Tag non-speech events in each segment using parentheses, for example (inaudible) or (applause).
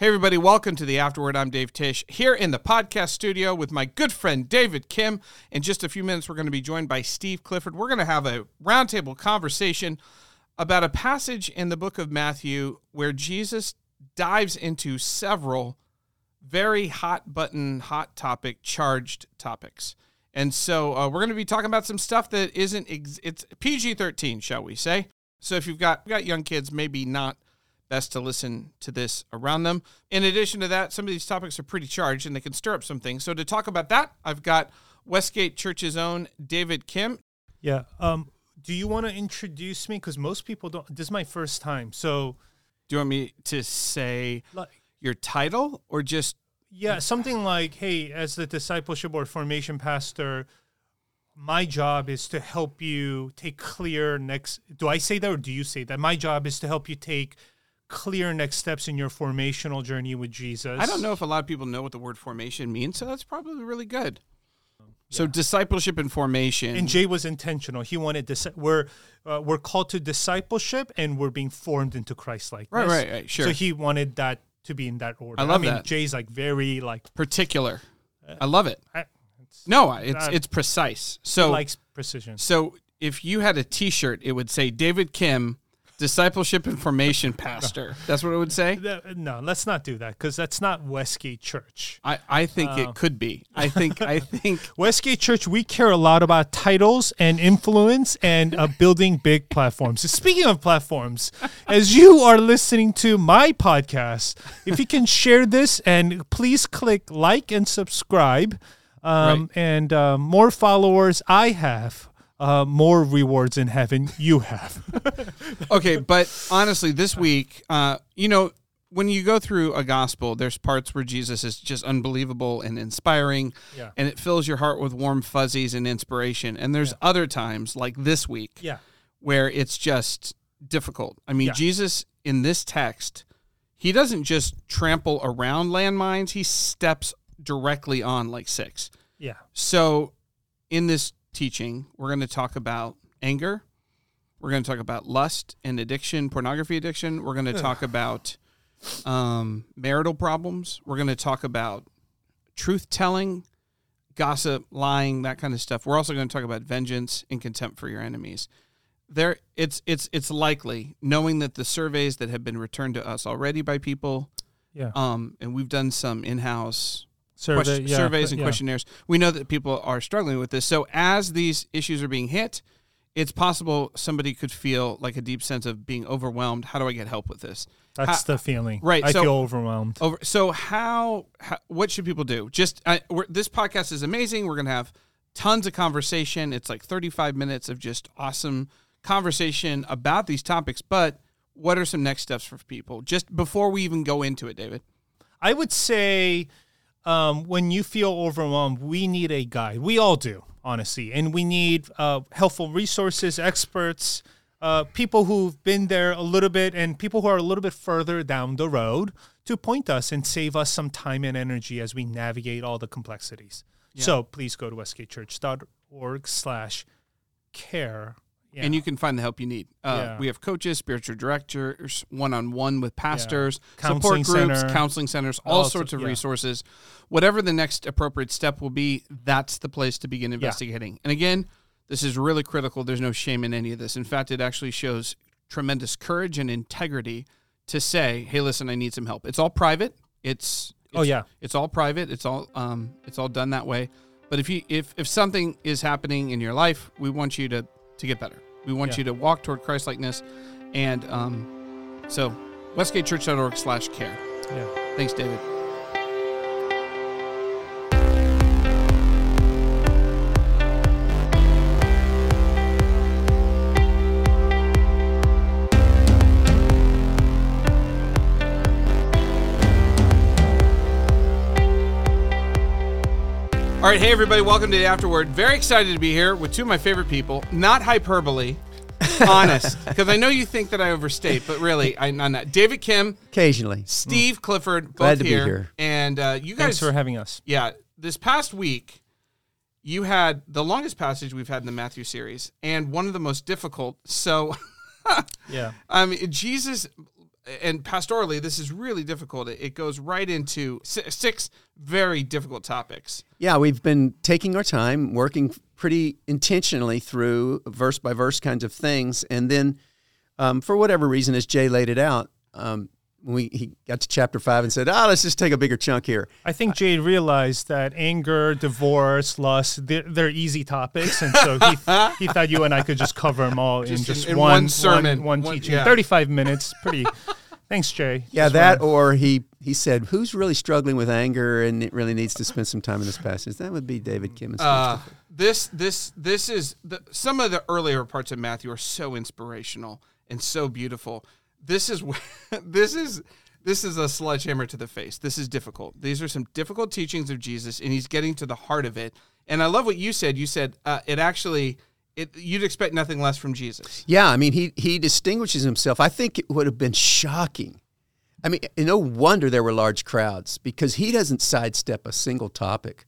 Hey, everybody, welcome to the Afterword. I'm Dave Tish here in the podcast studio with my good friend David Kim. In just a few minutes, we're going to be joined by Steve Clifford. We're going to have a roundtable conversation about a passage in the book of Matthew where Jesus dives into several very hot button, hot topic, charged topics. And so uh, we're going to be talking about some stuff that isn't, ex- it's PG 13, shall we say. So if you've got, got young kids, maybe not best to listen to this around them. In addition to that, some of these topics are pretty charged and they can stir up some things. So to talk about that, I've got Westgate Church's own David Kim. Yeah. Um, do you want to introduce me? Because most people don't. This is my first time. So, Do you want me to say like, your title or just yeah, something like, hey, as the discipleship or formation pastor, my job is to help you take clear next. Do I say that or do you say that? My job is to help you take clear next steps in your formational journey with Jesus. I don't know if a lot of people know what the word formation means, so that's probably really good. So discipleship and formation. And Jay was intentional. He wanted this. We're uh, we're called to discipleship, and we're being formed into Christ like. Right, right, right, sure. So he wanted that to be in that order. I love mean, that. Jay's like very like particular. I love it. I, No, it's Uh, it's precise. he So likes precision. so if you had a T-shirt, it would say David Kim, discipleship and formation pastor. (laughs) That's what it would say. No, let's not do that because that's not Westgate Church. I, I think it could be. I think I (laughs) think Westgate Church, we care a lot about titles and influence and uh, building big platforms. Speaking of platforms, as you are listening to my podcast, if you can share this and please click like and subscribe, um, and uh, more followers I have, uh, more rewards in heaven you have. (laughs) okay, but honestly, this week, uh, you know, when you go through a gospel, there's parts where Jesus is just unbelievable and inspiring, Yeah. and it fills your heart with warm fuzzies and inspiration. And there's other times, like this week, yeah. where it's just difficult. I mean, Yeah. Jesus in this text, he doesn't just trample around landmines, he steps directly on like six. Yeah. So, in this teaching, we're going to talk about anger. We're going to talk about lust and addiction, pornography addiction. We're going to talk about um, marital problems. We're going to talk about truth telling, gossip, lying, that kind of stuff. We're also going to talk about vengeance and contempt for your enemies. There, it's it's it's likely knowing that the surveys that have been returned to us already by people, Yeah. um, and we've done some in-house Survey, question- yeah, surveys and yeah. questionnaires. We know that people are struggling with this. So as these issues are being hit, it's possible somebody could feel like a deep sense of being overwhelmed. How do I get help with this? That's How- the feeling. right, I so- feel overwhelmed. Over. So how, how what should people do? Just I, we're, this podcast is amazing. We're gonna have tons of conversation. It's like 35 minutes of just awesome conversation about these topics. But what are some next steps for people? Just before we even go into it, David. I would say um, when you feel overwhelmed, we need a guide. We all do, honestly. And we need uh, helpful resources, experts, uh, people who've been there a little bit, and people who are a little bit further down the road to point us and save us some time and energy as we navigate all the complexities. So please go to westgatechurch.org slash care. Yeah. and you can find the help you need. Uh, Yeah. We have coaches, spiritual directors, one on one with pastors, Counseling support groups, center. counseling centers, all All sorts of yeah. resources. Whatever the next appropriate step will be, that's the place to begin investigating. And again, this is really critical. There's no shame in any of this. In fact, it actually shows tremendous courage and integrity to say, "Hey, listen, I need some help." It's all private. It's, it's Oh, yeah. it's all private. It's all um, it's all done that way. But if you if if something is happening in your life, we want you to to get better. We want Yeah. you to walk toward Christ likeness, and um, so westgatechurch.org/slash-care. yeah. Thanks, David. All right, hey everybody, welcome to the Afterword. Very excited to be here with two of my favorite people. Not hyperbole, (laughs) honest, because I know you think that I overstate, but really, I, I'm not. David Kim, Occasionally. Steve Clifford, both Glad to be here, here. and uh, you guys. Thanks for having us. yeah, this past week, you had the longest passage we've had in the Matthew series, and one of the most difficult. So, (laughs) Yeah. I mean, Jesus, and pastorally, this is really difficult. It, goes right into six very difficult topics. Yeah, we've been taking our time, working pretty intentionally through verse by verse kinds of things, and then um, for whatever reason, as Jay laid it out, um, we he got to chapter five and said, "Ah, let's just take a bigger chunk here." I think Jade realized that anger, divorce, lust, they're, they're easy topics, and so he, (laughs) he thought you and I could just cover them all in Just just in- in one, one sermon. one, one One- teaching. yeah. Thirty-five minutes, pretty. (laughs) Thanks, Jay. Yeah, Just that wanna- or he he said, "Who's really struggling with anger and it really needs to spend some time in this passage?" That would be David Kim. And Uh, this this this is the, some of the earlier parts of Matthew are so inspirational and so beautiful. This is (laughs) this is this is a sledgehammer to the face. This is difficult. These are some difficult teachings of Jesus, and he's getting to the heart of it. And I love what you said. You said uh, it actually. It, you'd expect nothing less from Jesus. Yeah, I mean, he he distinguishes himself. I think it would have been shocking. I mean, no wonder there were large crowds because he doesn't sidestep a single topic.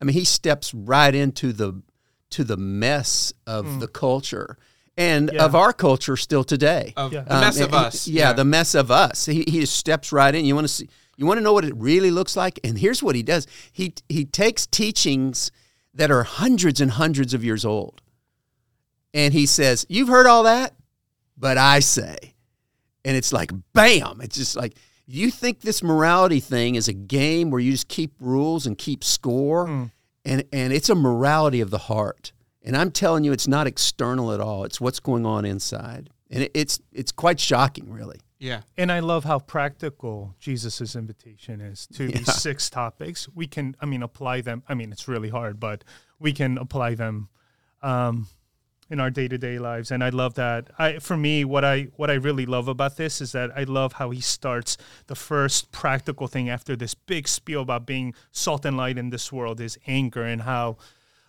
I mean, he steps right into the to the mess of the culture and Yeah. of our culture still today. Of Yeah. the mess Um, of and- us. Yeah, the mess of us. He, he just steps right in. You want to see? You want to know what it really looks like? And here's what he does. He he takes teachings that are hundreds and hundreds of years old, and he says, "You've heard all that, but I say," and it's like bam. It's just like you think this morality thing is a game where you just keep rules and keep score, Mm. and and it's a morality of the heart. And I'm telling you, it's not external at all. It's what's going on inside, and it, it's it's quite shocking, really. yeah. And I love how practical Jesus' invitation is to (laughs) Yeah. these six topics. We can, I mean, apply them. I mean, it's really hard, but we can apply them um, in our day to day lives. And I love that. I, for me, what I what I really love about this is that I love how he starts the first practical thing after this big spiel about being salt and light in this world is anger and how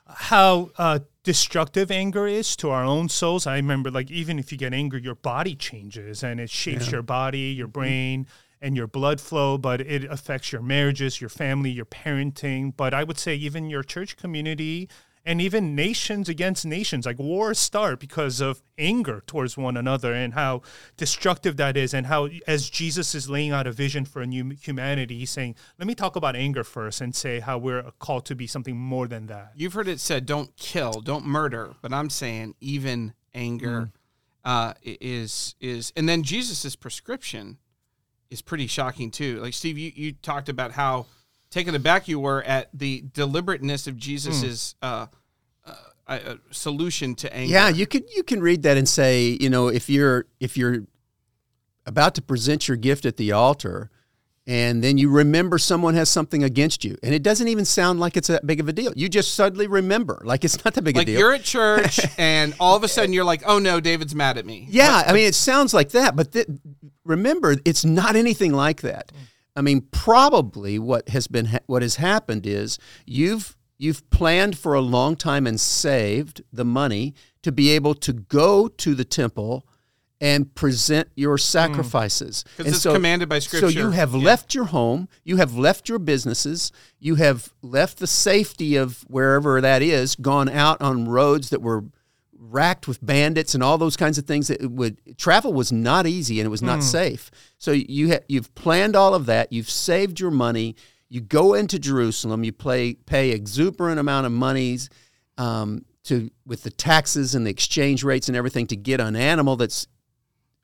how uh, destructive anger is to our own souls. I remember, like, even if you get angry, your body changes and it shapes your body, your mm-hmm. brain, and your blood flow, but it affects your marriages, your family, your parenting. But I would say, even your church community and even nations against nations, like wars start because of anger towards one another and how destructive that is. And how, as Jesus is laying out a vision for a new humanity, he's saying, let me talk about anger first and say how we're called to be something more than that. You've heard it said, "Don't kill, don't murder," but I'm saying even anger uh, is is, and then Jesus's prescription is pretty shocking too. Like Steve, you, you talked about how taken aback you were at the deliberateness of Jesus's uh, uh, uh, solution to anger. Yeah, you could you can read that and say, you know, if you're if you're about to present your gift at the altar and then you remember someone has something against you and it doesn't even sound like it's that big of a deal. You just suddenly remember like it's not that big like a deal. you're at church (laughs) and all of a sudden you're like, "Oh no, David's mad at me." Yeah, I mean, it sounds like that, but th- remember, it's not anything like that. I mean, probably what has been ha- what has happened is you've you've planned for a long time and saved the money to be able to go to the temple and present your hmm. sacrifices. 'Cause And it's commanded by Scripture. So you have Yeah. left your home, you have left your businesses, you have left the safety of wherever that is, gone out on roads that were racked with bandits and all those kinds of things that would travel was not easy and it was not safe. So you ha- you've planned all of that, you've saved your money, you go into Jerusalem, you play, pay exuberant amount of monies um, to with the taxes and the exchange rates and everything to get an animal that's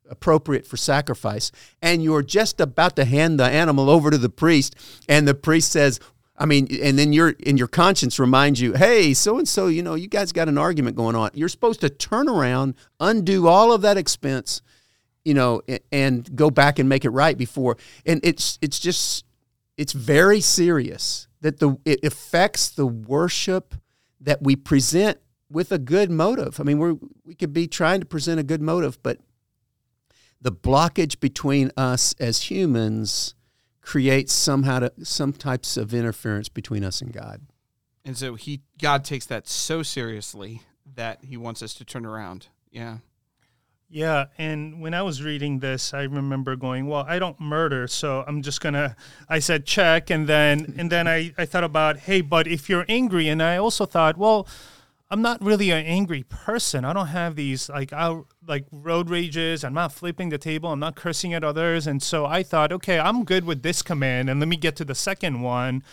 appropriate for sacrifice, and you're just about to hand the animal over to the priest, and the priest says, I mean, and then your in your conscience reminds you, hey, so and so, you know, you guys got an argument going on. You're supposed to turn around, undo all of that expense, you know, and go back and make it right before. And it's it's just it's very serious that the it affects the worship that we present with a good motive. I mean, we're we could be trying to present a good motive, but the blockage between us as humans creates somehow to, some types of interference between us and God. And so he God takes that so seriously that he wants us to turn around. Yeah. Yeah, and when I was reading this, I remember going, "Well, I don't murder, so I'm just gonna." I said check, and then (laughs) and then I I thought about, hey, but if you're angry, and I also thought, well, I'm not really an angry person. I don't have these like out, like road rages. I'm not flipping the table. I'm not cursing at others. And so I thought, okay, I'm good with this command. And let me get to the second one.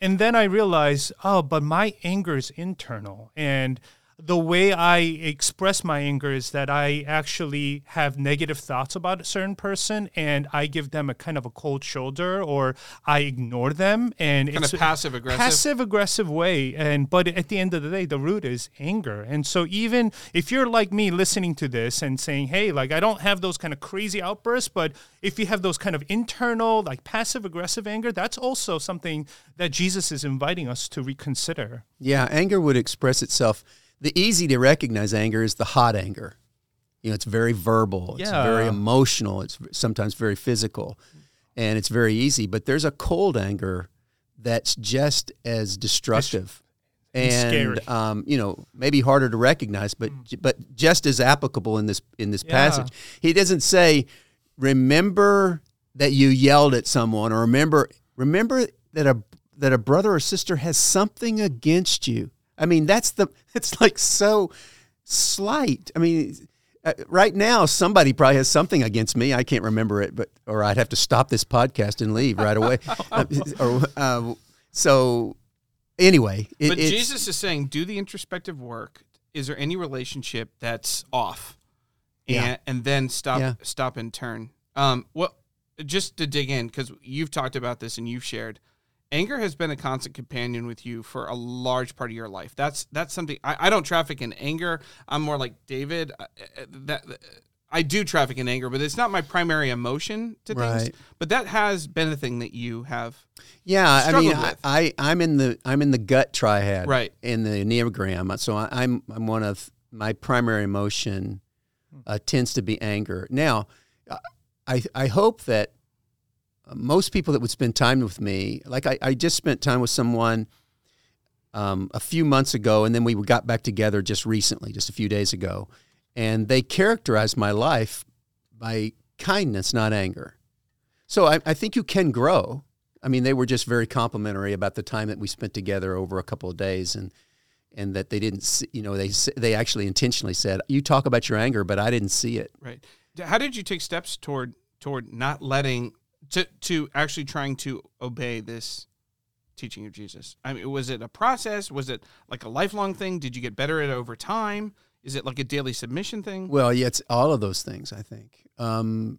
And then I realized, oh, but my anger is internal. And the way I express my anger is that I actually have negative thoughts about a certain person and I give them a kind of a cold shoulder or I ignore them and Kind it's of passive aggressive. passive aggressive way and but at the end of the day the root is anger and so even if you're like me listening to this and saying hey like i don't have those kind of crazy outbursts but if you have those kind of internal like passive aggressive anger that's also something that jesus is inviting us to reconsider Yeah, anger would express itself. The easy to recognize anger is the hot anger. You know, it's very verbal, it's Yeah. very emotional, it's sometimes very physical, and it's very easy. But there's a cold anger that's just as destructive. and scary. And um, you know, maybe harder to recognize, but but just as applicable in this in this Yeah. passage. He doesn't say, "Remember that you yelled at someone," or "Remember remember that a that a brother or sister has something against you." I mean, that's the (laughs) it's like so slight. I mean, uh, right now somebody probably has something against me. I can't remember it, but or I'd have to stop this podcast and leave right away. (laughs) Uh, or, uh, so anyway, it, but Jesus is saying, do the introspective work. Is there any relationship that's off? And, Yeah. and then stop Yeah. stop and turn. Um, well, just to dig in because you've talked about this and you've shared. Anger has been a constant companion with you for a large part of your life. That's that's something I, I don't traffic in anger. I'm more like David. uh, uh, That I do traffic in anger, but it's not my primary emotion to things. Right. But that has been a thing that you have. Yeah, I mean, I, I I'm in the I'm in the gut triad, Right. In the enneagram, so I, I'm I'm one of my primary emotion uh, tends to be anger. Now, I I hope that uh, most people that would spend time with me, like I, I just spent time with someone um, a few months ago, and then we got back together just recently, just a few days ago, and they characterized my life by kindness, not anger. So I, I think you can grow. I mean, they were just very complimentary about the time that we spent together over a couple of days, and and that they didn't, see, you know, they they actually intentionally said, "You talk about your anger, but I didn't see it." Right. How did you take steps toward toward not letting to to actually trying to obey this teaching of Jesus? I mean, was it a process? Was it like a lifelong thing? Did you get better at it over time? Is it like a daily submission thing? Well, yeah, it's all of those things. I think um,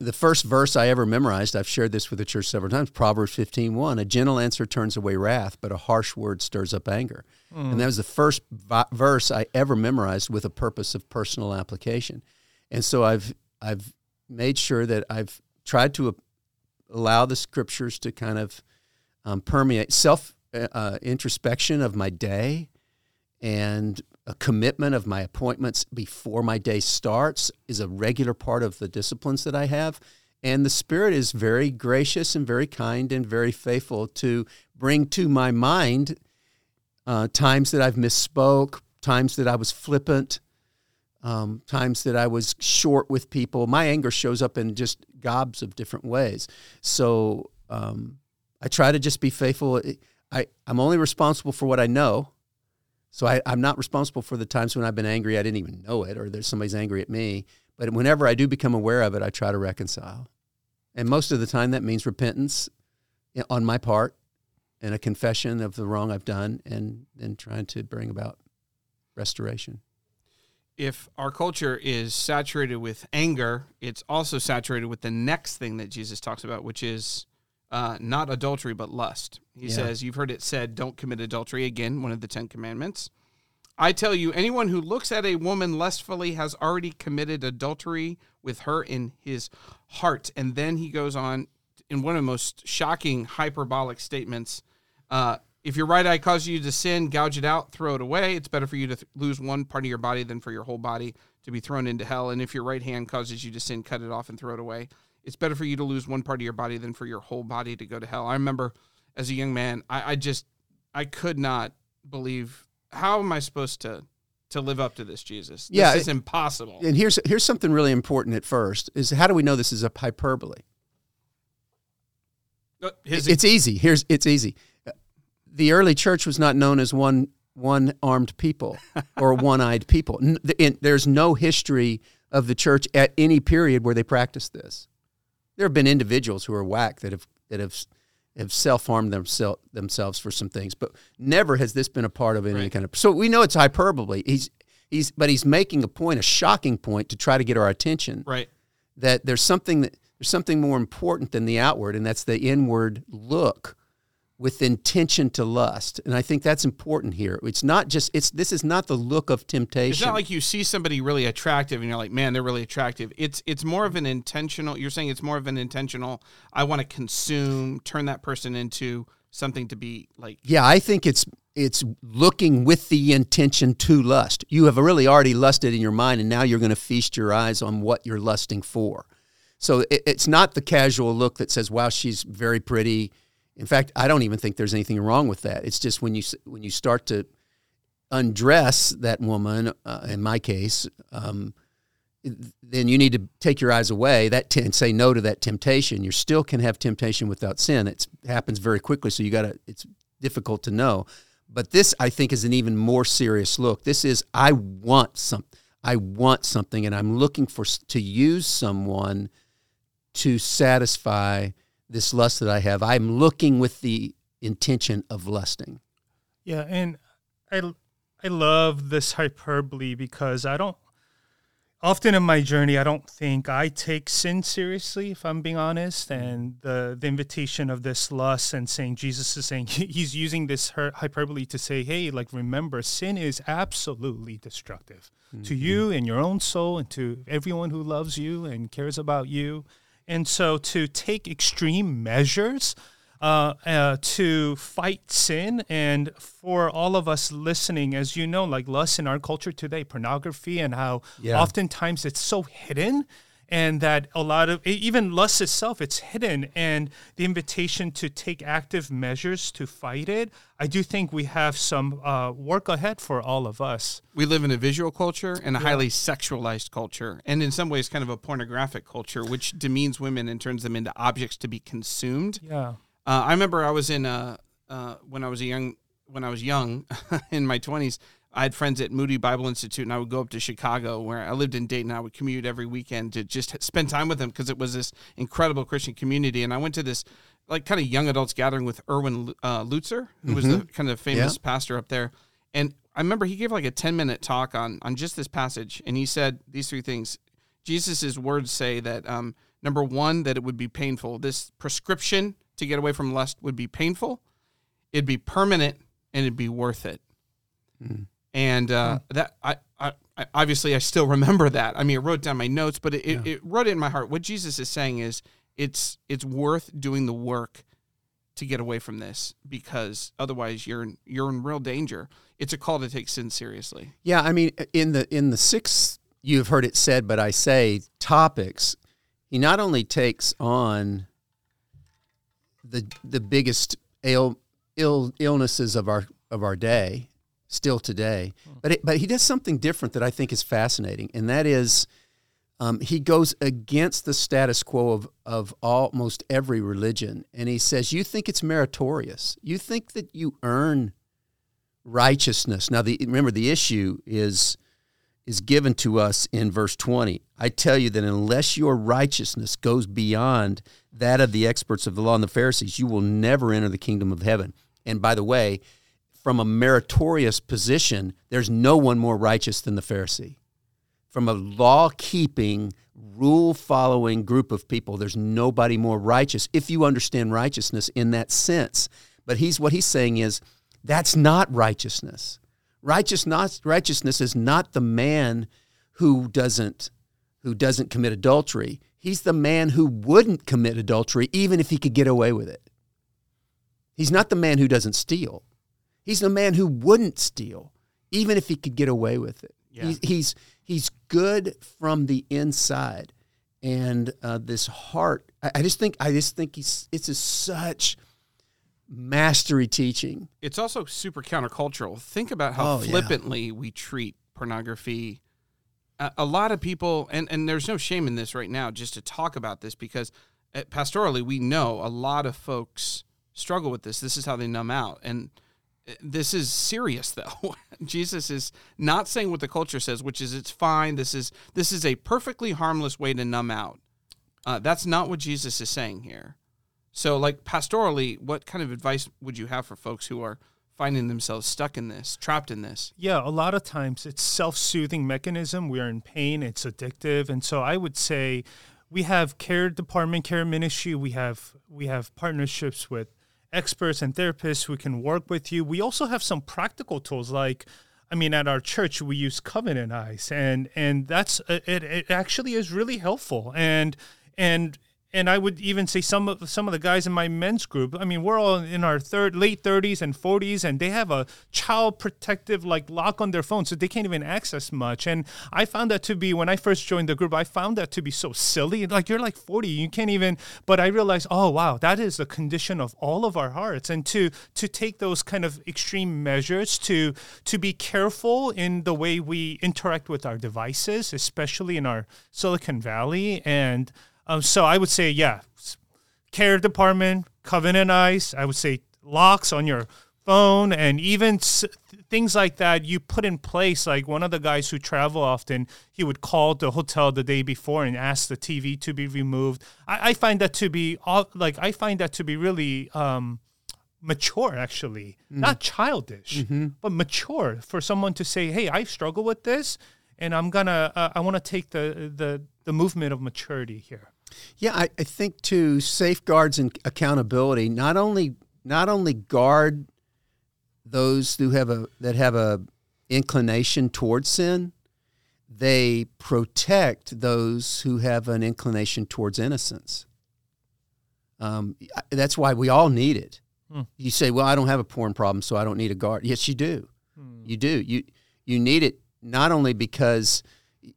the first verse I ever memorized, I've shared this with the church several times. Proverbs fifteen one: A gentle answer turns away wrath, but a harsh word stirs up anger. And that was the first vi- verse I ever memorized with a purpose of personal application. And so I've I've made sure that I've tried to allow the scriptures to kind of um, permeate self uh, uh, introspection of my day and a commitment of my appointments before my day starts is a regular part of the disciplines that I have. And the Spirit is very gracious and very kind and very faithful to bring to my mind uh, times that I've misspoke, times that I was flippant, um, times that I was short with people. My anger shows up in just gobs of different ways. So um, I try to just be faithful. I, I'm only responsible for what I know. So I, I'm not responsible for the times when I've been angry, I didn't even know it, or there's somebody's angry at me. But whenever I do become aware of it, I try to reconcile. And most of the time, that means repentance on my part and a confession of the wrong I've done, and then trying to bring about restoration. If our culture is saturated with anger, it's also saturated with the next thing that Jesus talks about, which is uh, not adultery, but lust. He Yeah. says, You've heard it said, don't commit adultery. Again, one of the Ten Commandments. I tell you, anyone who looks at a woman lustfully has already committed adultery with her in his heart. And then he goes on in one of the most shocking hyperbolic statements. Uh, if your right eye causes you to sin, gouge it out, throw it away. It's better for you to th- lose one part of your body than for your whole body to be thrown into hell. And if your right hand causes you to sin, cut it off and throw it away. It's better for you to lose one part of your body than for your whole body to go to hell. I remember as a young man, I, I just I could not believe how am I supposed to to live up to this, Jesus? This Yeah, is impossible. And here's here's something really important at first: is how do we know this is a hyperbole? Uh, His, it's easy. Here's it's easy. The early church was not known as one one armed people or (laughs) one eyed people. In- there's no history of the church at any period where they practiced this. There have been individuals who are whack that have that have have self harmed themselves themselves for some things, but never has this been a part of any Right. kind of. So we know it's hyperbole. He's he's but he's making a point, a shocking point, to try to get our attention Right. that there's something that there's something more important than the outward, and that's the inward look with intention to lust. And I think that's important here. It's not just it's this is not the look of temptation. It's not like you see somebody really attractive and you're like, man, they're really attractive. It's it's more of an intentional. You're saying it's more of an intentional. I want to consume, turn that person into something to be like. Yeah, I think it's it's looking with the intention to lust. You have really already lusted in your mind, and now you're going to feast your eyes on what you're lusting for. So it, it's not the casual look that says, "Wow, she's very pretty." In fact, I don't even think there's anything wrong with that. It's just when you when you start to undress that woman, uh, in my case, um, then you need to take your eyes away that t- and say no to that temptation. You still can have temptation without sin. It happens very quickly, so you got to. It's difficult to know. But this, I think, is an even more serious look. This is I want some. I want something, and I'm looking for to use someone to satisfy this lust that I have. I'm looking with the intention of lusting. Yeah, and I I love this hyperbole because I don't often in my journey I don't think I take sin seriously if I'm being honest mm-hmm. and the the invitation of this lust and saying Jesus is saying (laughs) he's using this hyperbole to say hey like remember sin is absolutely destructive to mm-hmm. you and your own soul and to everyone who loves you and cares about you and so to take extreme measures uh, uh, to fight sin. And for all of us listening, as you know, like lust in our culture today, pornography, and how Yeah. oftentimes it's so hidden. And that a lot of even lust itself, it's hidden, and the invitation to take active measures to fight it. I do think we have some uh, work ahead for all of us. We live in a visual culture and a highly sexualized culture, and in some ways, kind of a pornographic culture, which demeans women and turns them into objects to be consumed. Yeah, Uh, I remember I was in uh, uh, when I was a young when I was young (laughs) in my twenties. I had friends at Moody Bible Institute, and I would go up to Chicago, where I lived in Dayton. I would commute every weekend to just spend time with them because it was this incredible Christian community. And I went to this like kind of young adults gathering with Erwin uh, Lutzer, who was the kind of famous pastor up there. And I remember he gave like a ten minute talk on on just this passage, and he said these three things. Jesus' words say that um, number one, that it would be painful. This prescription to get away from lust would be painful, it'd be permanent, and it'd be worth it. And uh, that I, I, I obviously I still remember that. I mean, I wrote down my notes, but it, it, it wrote it in my heart. What Jesus is saying is it's it's worth doing the work to get away from this because otherwise you're in, you're in real danger. It's a call to take sin seriously. Yeah, I mean, in the in the six, you have heard it said, but I say topics. He not only takes on the the biggest ill, ill illnesses of our of our day, still today, but it, but he does something different that I think is fascinating, and that is. Um, he goes against the status quo of, of almost every religion. And he says, You think it's meritorious. You think that you earn righteousness. Now, the, remember, the issue is is given to us in verse 20. I tell you that unless your righteousness goes beyond that of the experts of the law and the Pharisees, you will never enter the kingdom of heaven. And by the way, from a meritorious position, there's no one more righteous than the Pharisee. From a law keeping, rule following group of people, there's nobody more righteous if you understand righteousness in that sense. But he's what he's saying is that's not righteousness. Righteousness, righteousness is not the man who doesn't who doesn't commit adultery. He's the man who wouldn't commit adultery even if he could get away with it. He's not the man who doesn't steal. He's the man who wouldn't steal even if he could get away with it. Yeah. He's, he's he's good from the inside, and uh, this heart. I, I just think I just think he's it's a, such mastery teaching. It's also super countercultural. Think about how Oh, yeah. flippantly we treat pornography. A, a lot of people, and, and there's no shame in this right now, just to talk about this because uh, pastorally, we know a lot of folks struggle with this. This is how they numb out. And this is serious though. (laughs) Jesus is not saying what the culture says, which is it's fine. This is this is a perfectly harmless way to numb out. Uh, that's not what Jesus is saying here. So, like pastorally, what kind of advice would you have for folks who are finding themselves stuck in this, trapped in this? Yeah, a lot of times it's self-soothing mechanism. We are in pain, it's addictive, and so I would say we have care department, care ministry. We have we have partnerships with experts and therapists who can work with you. We also have some practical tools like I mean, at our church, we use Covenant Eyes, and and that's it. It actually is really helpful, and and and I would even say some of some of the guys in my men's group. I mean, we're all in our third, late thirties and forties, and they have a child protective like lock on their phone, so they can't even access much. And I found that to be when I first joined the group, I found that to be so silly. Like you're like forty, you can't even. But I realized, oh wow, that is the condition of all of our hearts, and to to take those kind of extreme measures to to be careful in the way we interact with our devices, especially in our Silicon Valley and um, so I would say, yeah, care department, Covenant Eyes. I would say locks on your phone and even s- things like that you put in place. Like one of the guys who travel often, he would call the hotel the day before and ask the TV to be removed. I, I find that to be like I find that to be really. Um, mature actually mm. not childish mm-hmm. but mature for someone to say hey i struggle with this and i'm gonna uh, i want to take the the the movement of maturity here yeah, I, I think too safeguards and accountability not only not only guard those who have a that have a inclination towards sin, they protect those who have an inclination towards innocence. Um, that's why we all need it. Hmm. You say, "Well, I don't have a porn problem, so I don't need a guard." Yes, you do. Hmm. You do. You you need it not only because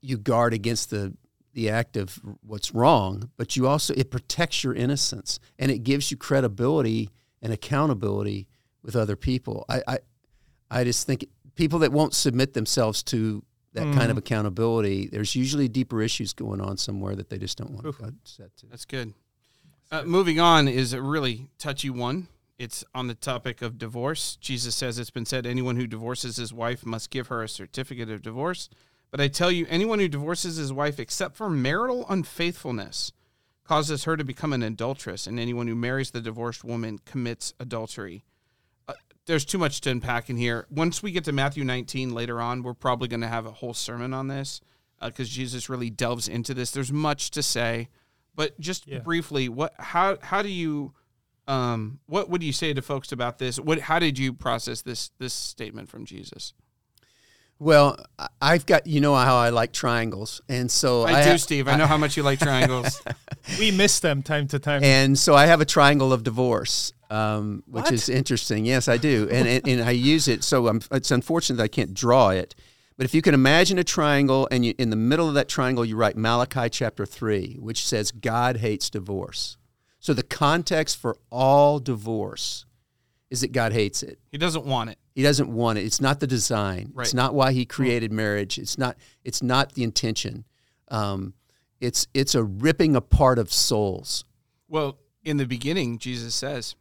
you guard against the the act of what's wrong, but you also it protects your innocence and it gives you credibility and accountability with other people. I I, I just think people that won't submit themselves to that mm. kind of mm-hmm. accountability, there's usually deeper issues going on somewhere that they just don't want Oof. to set to. That's good. Uh, moving on is a really touchy one. It's on the topic of divorce. Jesus says it's been said anyone who divorces his wife must give her a certificate of divorce. But I tell you, anyone who divorces his wife except for marital unfaithfulness causes her to become an adulteress, and anyone who marries the divorced woman commits adultery. Uh, there's too much to unpack in here. Once we get to Matthew 19 later on, we're probably going to have a whole sermon on this because uh, Jesus really delves into this. There's much to say, but just yeah. briefly, what how how do you um, what would you say to folks about this? What how did you process this this statement from Jesus? Well, I've got you know how I like triangles, and so I, I do, ha- Steve. I know how much you like triangles. (laughs) we miss them time to time, and so I have a triangle of divorce, um, which what? is interesting. Yes, I do, and, (laughs) and, and I use it. So I'm, it's unfortunate that I can't draw it, but if you can imagine a triangle, and you, in the middle of that triangle you write Malachi chapter three, which says God hates divorce. So the context for all divorce is that God hates it. He doesn't want it. He doesn't want it. It's not the design. Right. It's not why he created marriage. It's not. It's not the intention. Um, it's it's a ripping apart of souls. Well, in the beginning, Jesus says,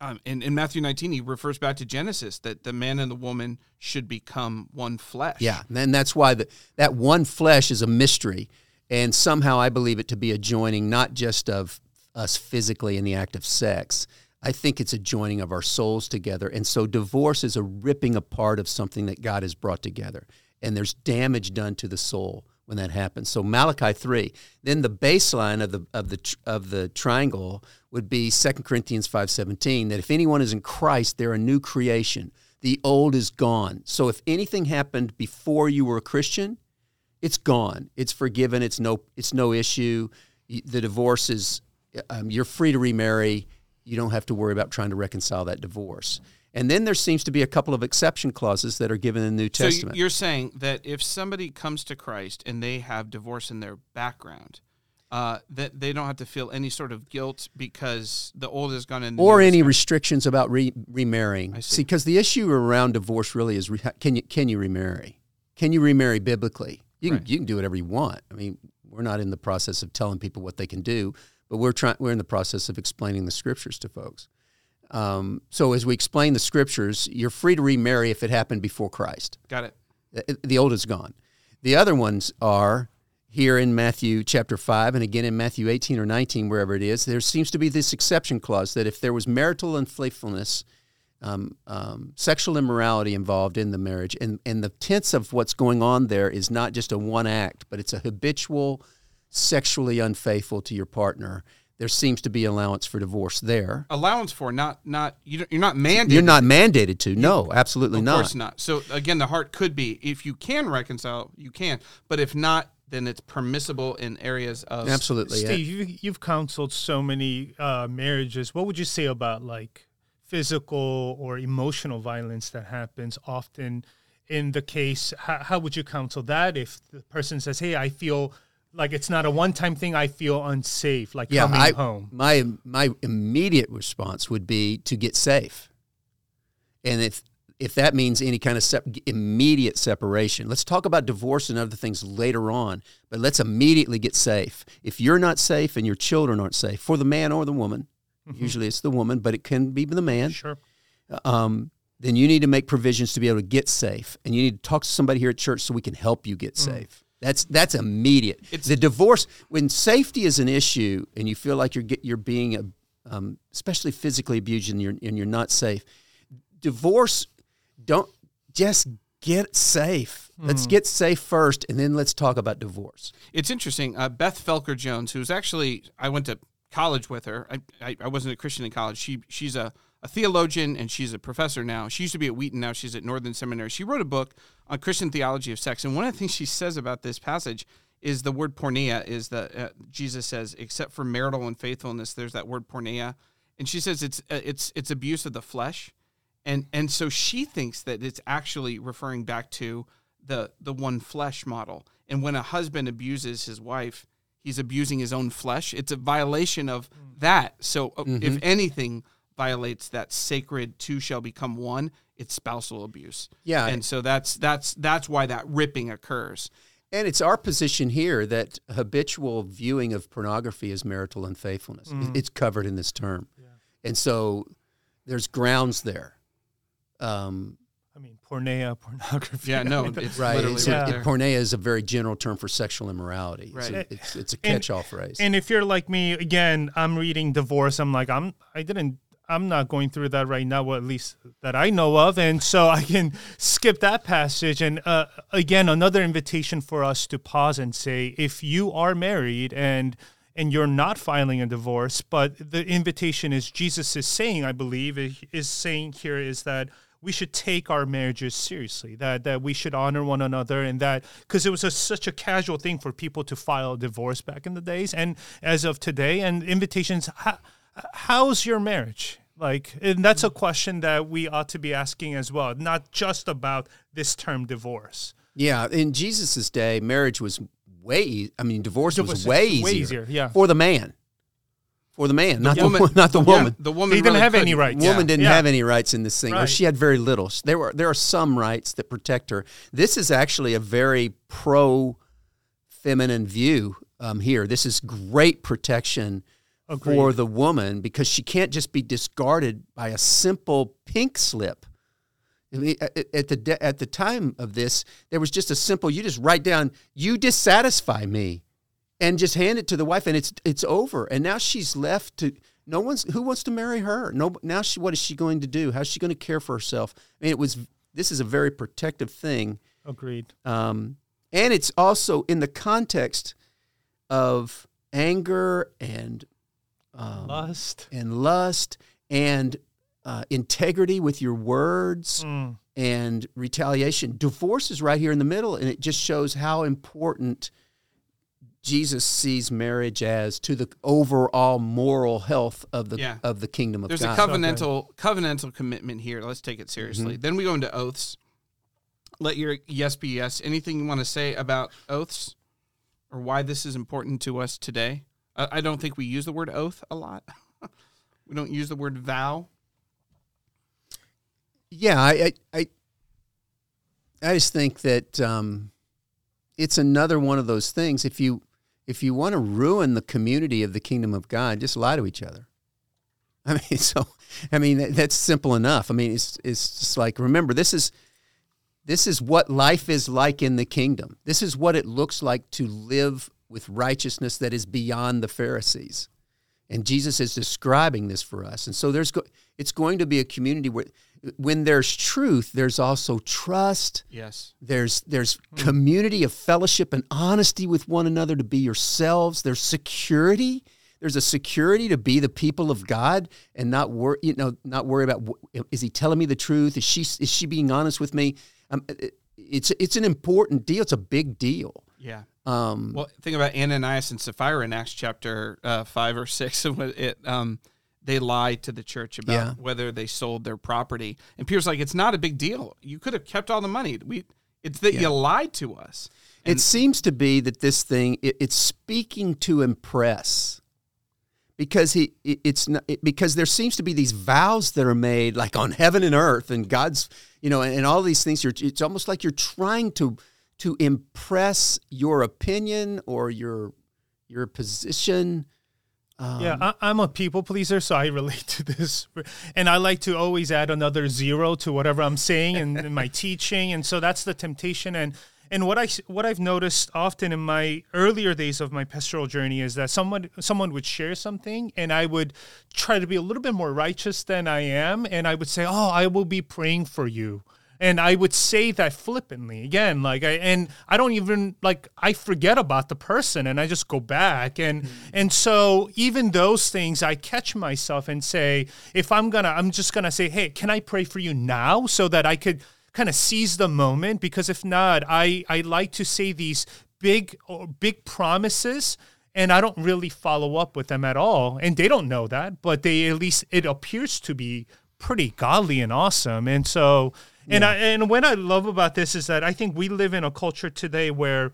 um, in, in Matthew 19, he refers back to Genesis that the man and the woman should become one flesh. Yeah, and that's why the, that one flesh is a mystery, and somehow I believe it to be a joining not just of us physically in the act of sex, I think it's a joining of our souls together. And so divorce is a ripping apart of something that God has brought together. And there's damage done to the soul when that happens. So Malachi 3. Then the baseline of the of the of the triangle would be 2 Corinthians 5:17 that if anyone is in Christ, they're a new creation. The old is gone. So if anything happened before you were a Christian, it's gone. It's forgiven. It's no it's no issue. The divorce is um, you're free to remarry you don't have to worry about trying to reconcile that divorce. And then there seems to be a couple of exception clauses that are given in the New Testament. So you're saying that if somebody comes to Christ and they have divorce in their background, uh, that they don't have to feel any sort of guilt because the old is gone in, or any restrictions about re- remarrying. see, because the issue around divorce really is: re- can you can you remarry? Can you remarry biblically? You can right. you can do whatever you want. I mean, we're not in the process of telling people what they can do but we're trying we're in the process of explaining the scriptures to folks Um, so as we explain the scriptures, you're free to remarry if it happened before Christ. Got it. The- The old is gone. The other ones are here in Matthew chapter 5 and again in Matthew 18 or 19, wherever it is. There seems to be this exception clause that if there was marital unfaithfulness, um, um, sexual immorality involved in the marriage, and, and the tense of what's going on there is not just a one act, but it's a habitual sexually unfaithful to your partner. There seems to be allowance for divorce there. Allowance for not not you you're not mandated. You're not mandated to. No, absolutely Of not. Of course not. So again, the heart could be if you can reconcile, you can. But if not, then it's permissible in areas of Absolutely. yeah. Steve, you, you've counseled so many uh, marriages. What would you say about like physical or emotional violence that happens often in the case? How, how would you counsel that if the person says, "Hey, I feel like it's not a one-time thing. I feel unsafe, like yeah, coming I, home." My my immediate response would be to get safe, and if if that means any kind of sep- immediate separation, let's talk about divorce and other things later on. But let's immediately get safe. If you're not safe and your children aren't safe, for the man or the woman, usually it's the woman, but it can be the man. Sure. Um, then you need to make provisions to be able to get safe, and you need to talk to somebody here at church so we can help you get safe. That's that's immediate. It's- the divorce when safety is an issue, and you feel like you're get, you're being, um, especially physically abused, and you're and you're not safe. Divorce, don't just get safe. Let's get safe first, and then let's talk about divorce. It's interesting. Uh, Beth Felker Jones, who's actually I went to college with her. I, I, I wasn't a Christian in college. She she's a, a theologian and she's a professor now. She used to be at Wheaton. Now she's at Northern Seminary. She wrote a book on Christian theology of sex. And one of the things she says about this passage is the word porneia. Is that uh, Jesus says, except for marital unfaithfulness, there's that word porneia. And she says it's uh, it's it's abuse of the flesh. And and so she thinks that it's actually referring back to the the one flesh model. And when a husband abuses his wife, he's abusing his own flesh. It's a violation of that. So uh, if anything violates that sacred two shall become one, it's spousal abuse. Yeah. And so that's that's that's why that ripping occurs. And it's our position here that habitual viewing of pornography is marital unfaithfulness. Mm-hmm. It's covered in this term. And so there's grounds there. Um, I mean, porneia, (laughs) pornography. Yeah, no, I (laughs) mean, it's right. literally It's, right it- there. porneia is a very general term for sexual immorality. Right. So it's, it's a catch-all phrase. And if you're like me, again, I'm reading divorce. I'm like, I'm, I didn't, I'm not going through that right now, at least that I know of, and so (laughs) I can skip that passage. And uh, again, another invitation for us to pause and say, if you are married and and you're not filing a divorce, but the invitation is Jesus is saying, I believe, is saying here is that we should take our marriages seriously that that we should honor one another and that because it was a, such a casual thing for people to file a divorce back in the days and as of today and invitations how, how's your marriage like and that's a question that we ought to be asking as well not just about this term divorce yeah, in Jesus' day, marriage was way. I mean, divorce, Divorce was is way way easier, easier, yeah. for the man. For the man, not the, woman- wo- (laughs) not the Yeah, woman. the woman they didn't really have any couldn't. rights woman didn't Yeah. have any rights in this thing, or she had very little. There were there are some rights that protect her. This is actually a very pro feminine view um, here. This is great protection for the woman because she can't just be discarded by a simple pink slip. I mean, at at the de- at the time of this, there was just a simple. You just write down, "You dissatisfy me," and just hand it to the wife, and it's it's over. And now she's left to no one's who wants to marry her. No, now she what is she going to do? How's she going to care for herself? I mean, it was this is a very protective thing, agreed um, and it's also in the context of anger and um, lust and lust and uh, integrity with your words Mm. and retaliation. Divorce is right here in the middle, and it just shows how important Jesus sees marriage as to the overall moral health of the Yeah. of the kingdom of There's God. There's a covenantal covenantal commitment here. Let's take it seriously. Mm-hmm. Then we go into oaths. Let your yes be yes. Anything you want to say about oaths or why this is important to us today? I, don't think we use the word oath a lot. (laughs) we don't use the word vow. Yeah, I, I, I, just think that um, it's another one of those things. If you if you want to ruin the community of the kingdom of God, just lie to each other. (laughs) I mean, so I mean that's simple enough. I mean, it's it's just like remember this is this is what life is like in the kingdom. This is what it looks like to live with righteousness that is beyond the Pharisees. And Jesus is describing this for us. And so there's go- it's going to be a community where when there's truth, there's also trust. Yes. There's there's community of fellowship and honesty with one another to be yourselves. There's security. There's a security to be the people of God and not worry, you know, not worry about is he telling me the truth? Is she is she being honest with me? Um, it's it's an important deal. It's a big deal. Yeah. Um, Well, think about Ananias and Sapphira in Acts chapter uh, five or six. It, um, they lied to the church about Yeah. whether they sold their property, and Peter's like, "It's not a big deal. You could have kept all the money. We, it's that you lied to us." it seems to be that this thing it, it's speaking to impress because he it, it's not it, because there seems to be these vows that are made like on heaven and earth and God's you know and, and all these things you're it's almost like you're trying to to impress your opinion or your your position um, Yeah, I, I'm a people pleaser, so I (laughs) relate to this, and I like to always add another zero to whatever I'm saying and in my (laughs) teaching, and so that's the temptation. And and what I what I've noticed often in my earlier days of my pastoral journey is that someone someone would share something, and I would try to be a little bit more righteous than I am, and I would say, "Oh, I will be praying for you." And I would say that flippantly again, like I and I don't even like I forget about the person and I just go back. And mm. and so even those things I catch myself and say if I'm gonna I'm just gonna say hey can I pray for you now so that I could kind of seize the moment? Because if not I I like to say these big or big promises and I don't really follow up with them at all. And they don't know that but they at least it appears to be pretty godly and awesome. And so and I, and what I love about this is that I think we live in a culture today where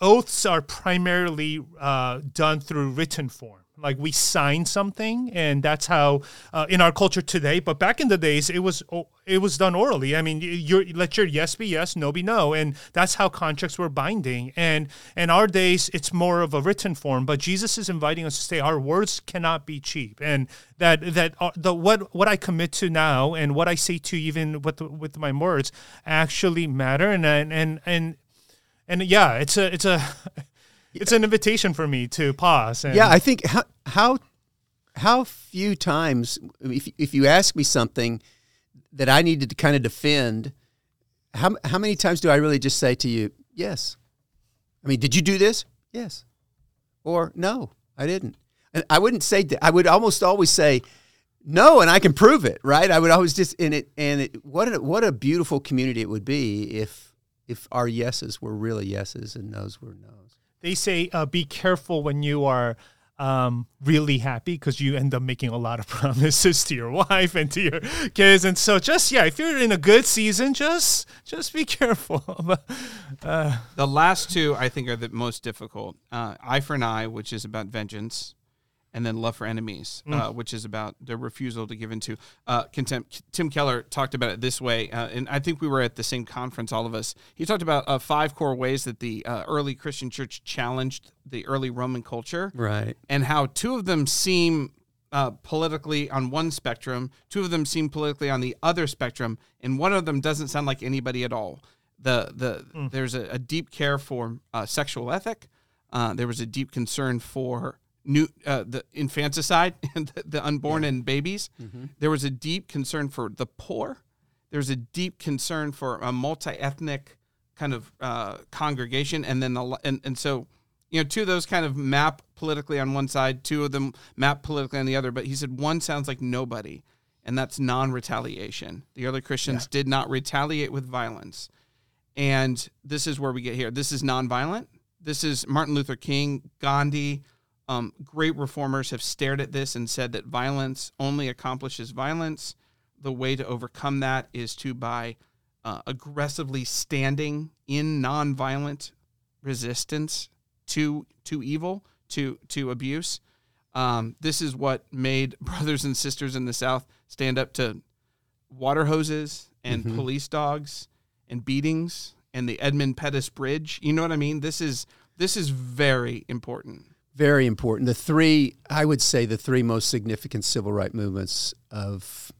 oaths are primarily uh, done through written form. Like we sign something, and that's how uh, in our culture today. But back in the days, it was it was done orally. I mean, you let your yes be yes, no be no, and that's how contracts were binding. And in our days, it's more of a written form. But Jesus is inviting us to say our words cannot be cheap, and that that uh, the what what I commit to now and what I say to even with with my words actually matter. And and and and and yeah, it's a it's a (laughs) it's an invitation for me to pause. Yeah I think how how how few times if if you ask me something that I needed to kind of defend how how many times do I really just say to you yes. I mean did you do this? Yes. Or no I didn't. And I wouldn't say that I would almost always say no and I can prove it right? I would always just in it and it what a, what a beautiful community it would be if if our yeses were really yeses and nos were nos they say uh, be careful when you are um, really happy because you end up making a lot of (laughs) promises to your wife and to your kids, and so just yeah, if you're in a good season, just just be (laughs) careful. uh, The last two I think are the most difficult. Uh, eye for an eye, which is about vengeance, and then love for enemies, uh, which is about the refusal to give into uh, contempt. Tim Keller talked about it this way, uh, and I think we were at the same conference, all of us. He talked about uh, five core ways that the uh, early Christian church challenged the early Roman culture, right and how two of them seem uh, politically on one spectrum, two of them seem politically on the other spectrum, and one of them doesn't sound like anybody at all. The the there's a, a deep care for uh, sexual ethic. Uh, there was a deep concern for new uh, the infanticide (laughs) and the, the unborn and babies. There was a deep concern for the poor. There's a deep concern for a multi-ethnic kind of uh, congregation, and then the, and and so you know, two of those kind of map politically on one side, two of them map politically on the other. But he said one sounds like nobody, and that's non-retaliation. The early Christians did not retaliate with violence, and this is where we get here. This is non-violent This is Martin Luther King, Gandhi. Um, great reformers have stared at this and said that violence only accomplishes violence. The way to overcome that is to by uh, aggressively standing in nonviolent resistance to to evil, to to abuse. Um, this is what made (laughs) brothers and sisters in the South stand up to water hoses and police dogs and beatings and the Edmund Pettus Bridge. You know what I mean? This is this is very important. Very important. The three, I would say, the three most significant civil rights movements of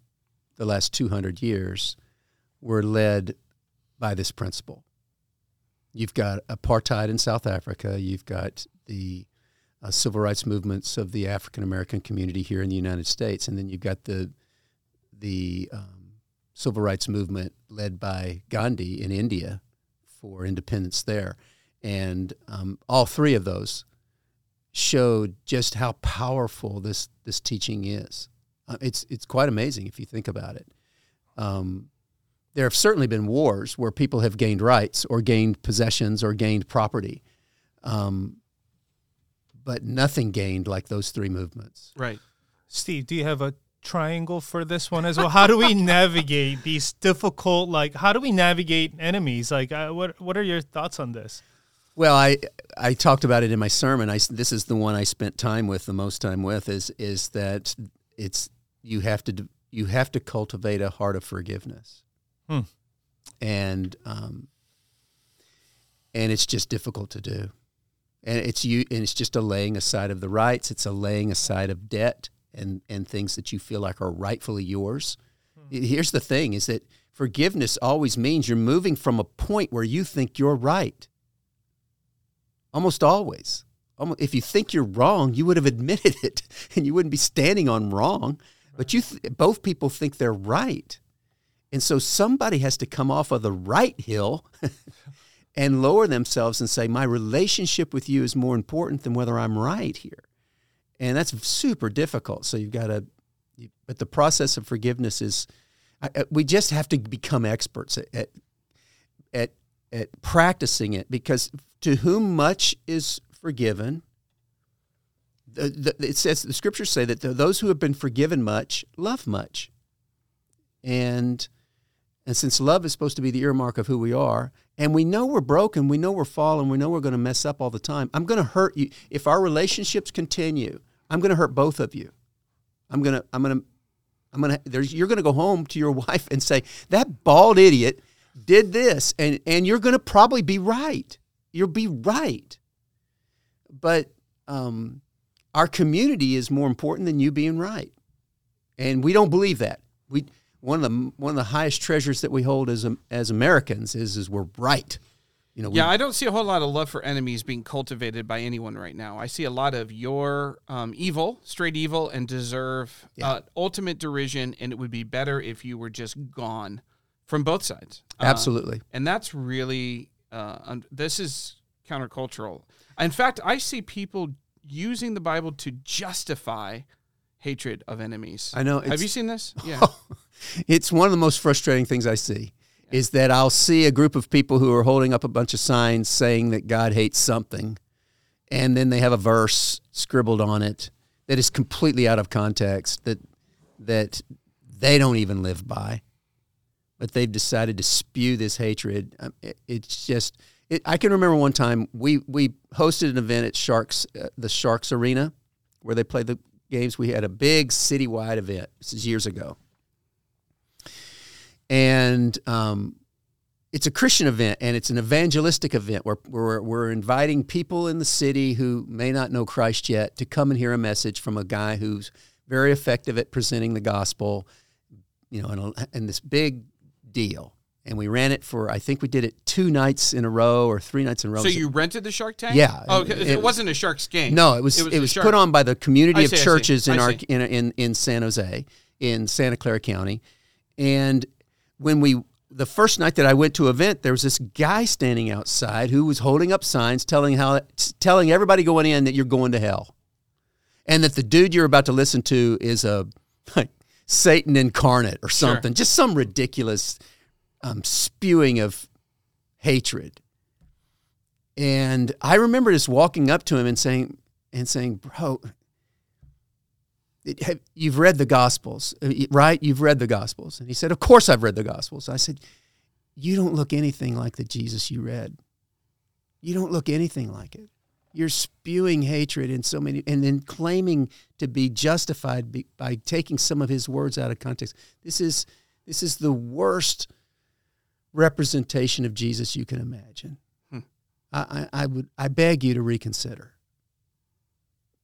the last 200 years were led by this principle. You've got apartheid in South Africa, you've got the uh, civil rights movements of the African American community here in the United States, and then you've got the the um, civil rights movement led by Gandhi in India for independence there, and um, all three of those showed just how powerful this this teaching is. Uh, it's it's quite amazing if you think about it. Um, there have certainly been wars where people have gained rights or gained possessions or gained property, um, but nothing gained like those three movements. Right. Steve, do you have a triangle for this one as well? How do we (laughs) navigate these difficult, like, how do we navigate enemies? Like, uh, what what are your thoughts on this? Well, I I talked about it in my sermon. I this is the one I spent time with the most time with is is that it's you have to you have to cultivate a heart of forgiveness, Hmm. and um, and it's just difficult to do, and it's you and it's just a laying aside of the rights. It's a laying aside of debt and and things that you feel like are rightfully yours. Here's the thing: is that forgiveness always means you're moving from a point where you think you're right almost always. If you think you're wrong, you would have admitted it, (laughs) and you wouldn't be standing on wrong. But you, th- both people think they're right, and so somebody has to come off of the right hill (laughs) and lower themselves and say, "My relationship with you is more important than whether I'm right here," and that's super difficult. So you've got to, but the process of forgiveness is, I, I- we just have to become experts at, at at at practicing it because to whom much is forgiven the, the, it says the scriptures say that those who have been forgiven much love much. And and since love is supposed to be the earmark of who we are and we know we're broken we know we're fallen we know we're going to mess up all the time i'm going to hurt you. If our relationships continue i'm going to hurt both of you. I'm going to i'm going to i'm going to there's you're going to go home to your (laughs) wife and say that bald idiot did this and and you're going to probably be right. You'll be right. But um, our community is more important than you being right. And we don't believe that. We one of the one of the highest treasures that we hold as as Americans is is we're right. You know we, Yeah, I don't see a whole lot of love for enemies being cultivated by anyone right now. I see a lot of your um, evil, straight evil, and deserve uh, ultimate derision. And it would be better if you were just gone from both sides. Uh, absolutely and that's really uh, un- this is countercultural. In fact, I see people using the Bible to justify hatred of enemies. I know, Have you seen this? (laughs) Yeah. it's one of the most frustrating things I see is that I'll see a group of people who are holding up a bunch of signs saying that God hates something, and then they have a verse scribbled on it that is completely out of context that that they don't even live by, but they've decided to spew this hatred. Um, it- It's just. It, I can remember one time we we hosted an event at Sharks uh, the Sharks Arena where they play the games. We had a big citywide event. This is years ago and um, it's a Christian event and it's an evangelistic event where we're, inviting people in the city who may not know Christ yet to come and hear a message from a guy who's very effective at presenting the gospel, you know, and, and this big deal. And we ran it for, I think we did it two nights in a row or three nights in a row. So you rented the Shark Tank? Yeah. Oh, it, It- wasn't a Sharks game. No, it was it a was, put on by the community I of see, churches in our in, in in San Jose, in Santa Clara County, and when we the first night that I went to event, there was this guy standing outside who was holding up signs telling how telling everybody going in that you're going to hell, and that the dude you're about to listen to is a like Satan incarnate or Sure. something, just some ridiculous um, spewing of hatred. And I remember just walking up to him and saying, and saying, bro, it- have, you've read the Gospels, uh, right? You've read the Gospels. And he said, of course I've read the Gospels. I said, you don't look anything like the Jesus you read. You don't look anything like it. You're spewing hatred in so many, and then claiming to be justified be, by taking some of his words out of context. This is this is the worst representation of Jesus you can imagine. Hmm. I, I, I would I beg you to reconsider.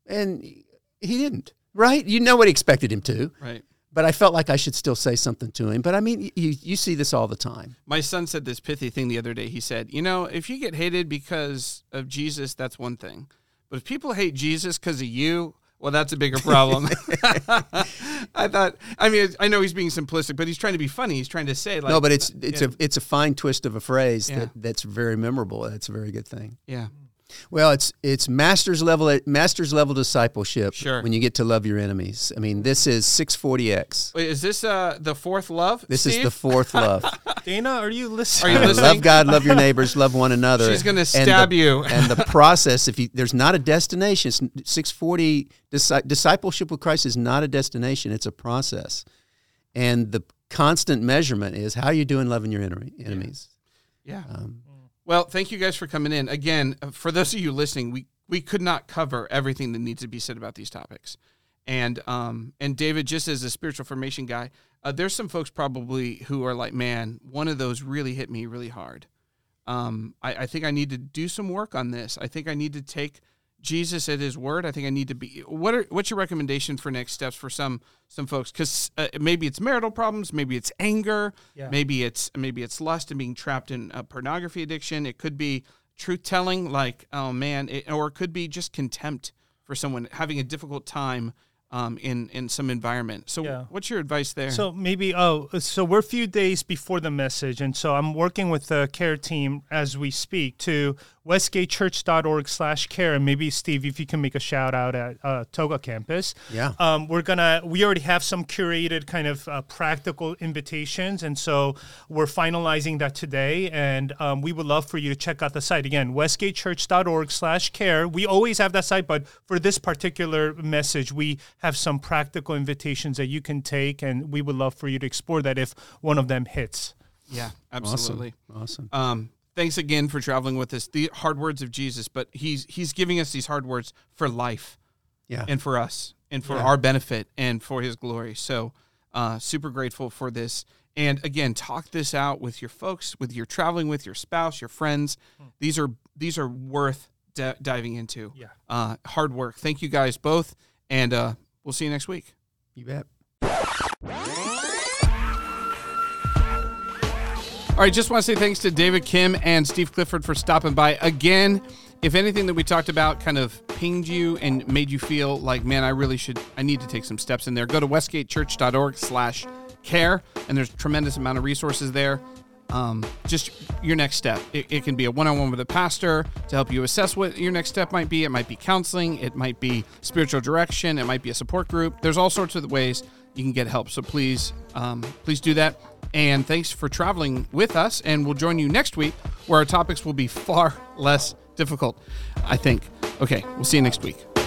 and he didn't. Right? You know what he expected him to. Right. But I felt like I should still say something to him. But I mean, you, you see this all the time. My son said this pithy thing the other day. He said, "You know, if you get hated because of Jesus, that's one thing. But if people hate Jesus because of you, well, that's a bigger problem." (laughs) (laughs) I thought. I mean, I know he's being simplistic, but he's trying to be funny. He's trying to say like, no, but it's it's yeah. a it's a fine twist of a phrase Yeah. that, that's very memorable. That's a very good thing. yeah, Well, it's it's master's level master's level discipleship. Sure. When you get to love your enemies. I mean, this is 640x. Wait, is this uh the fourth love? This is the fourth love. (laughs) Dana, are you Are listening? you listening? love God, love your neighbors, love one another. She's gonna And stab the- you. and the (laughs) process, if you there's not a destination, it's 640 discipleship with Christ is not a destination; it's a process. And the constant measurement is how you doing loving your enemy, enemies. Yeah. Um, Well, thank you guys for coming in. Again, uh, for those of you listening, we we could not cover everything that needs to be said about these topics. And um and David, just as a spiritual formation guy, uh, there's some folks probably who are like, man, one of those really hit me really hard. Um, I, I think I need to do some work on this. I think I need to take Jesus at His word. I think I need to be. What are what's your recommendation for next steps for some some folks? Because uh, maybe it's marital problems, maybe it's anger, Yeah. maybe it's maybe it's lust and being trapped in a pornography addiction. It could be truth telling, like oh man, it, or it could be just contempt for someone having a difficult time um, in in some environment. So, Yeah. what's your advice there? So maybe oh, so we're a few days before the message, and so I'm working with the care team as we speak to westgatechurch.org/care, and maybe Steve, if you can make a shout out at uh, Toga campus. Yeah. Um, we're gonna we already have some curated kind of uh, practical invitations, and so we're finalizing that today, and um, we would love for you to check out the site again, westgatechurch.org slash care We always have that site, but for this particular message, we have some practical invitations that you can take, and we would love for you to explore that if one of them hits. yeah, absolutely. awesome. Um, thanks again for traveling with us. The hard words of Jesus, but he's he's giving us these hard words for life Yeah. and for us and for Yeah. our benefit and for His glory. So, uh, super grateful for this. And again, talk this out with your folks, with your traveling with your spouse, your friends. These are these are worth d- diving into. Yeah. Uh, hard work. Thank you guys both, and uh, we'll see you next week. you bet. All right, just want to say thanks to David Kim and Steve Clifford for stopping by again. If anything that we talked about kind of pinged you and made you feel like, man, I really should, I need to take some steps in there, go to westgatechurch.org/slash care, and there's a tremendous amount of resources there. Um, just your next step. It, it can be a one-on-one with a pastor to help you assess what your next step might be. It might be counseling. It might be spiritual direction. It might be a support group. There's all sorts of ways you can get help. So please, um, please do that. And thanks for traveling with us. And we'll join you next week where our topics will be far (laughs) less difficult, I think. Okay, we'll see you next week.